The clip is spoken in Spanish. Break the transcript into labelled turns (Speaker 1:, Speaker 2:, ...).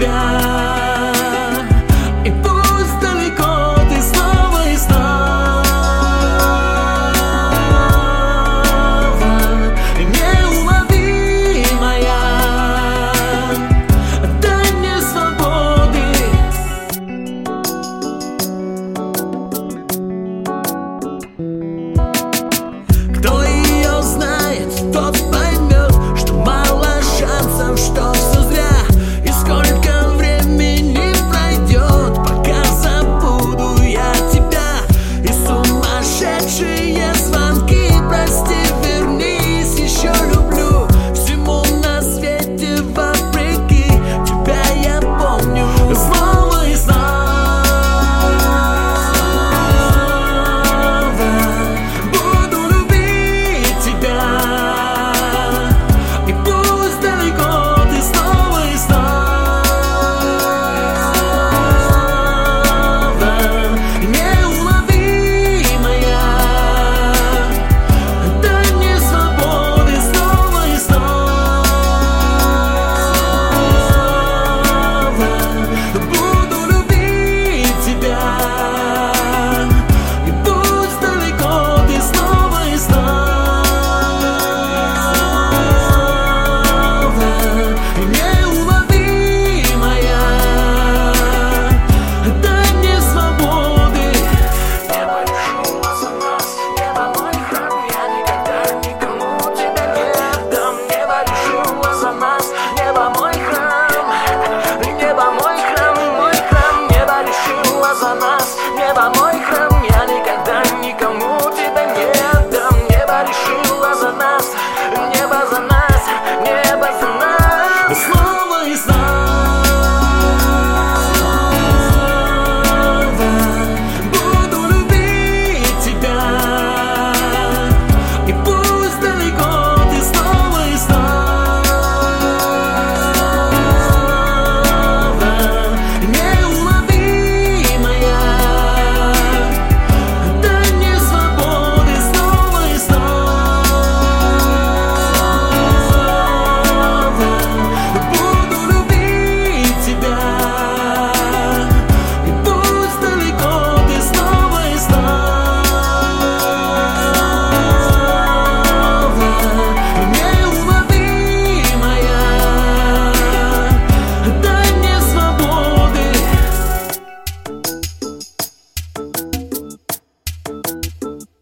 Speaker 1: cambiar.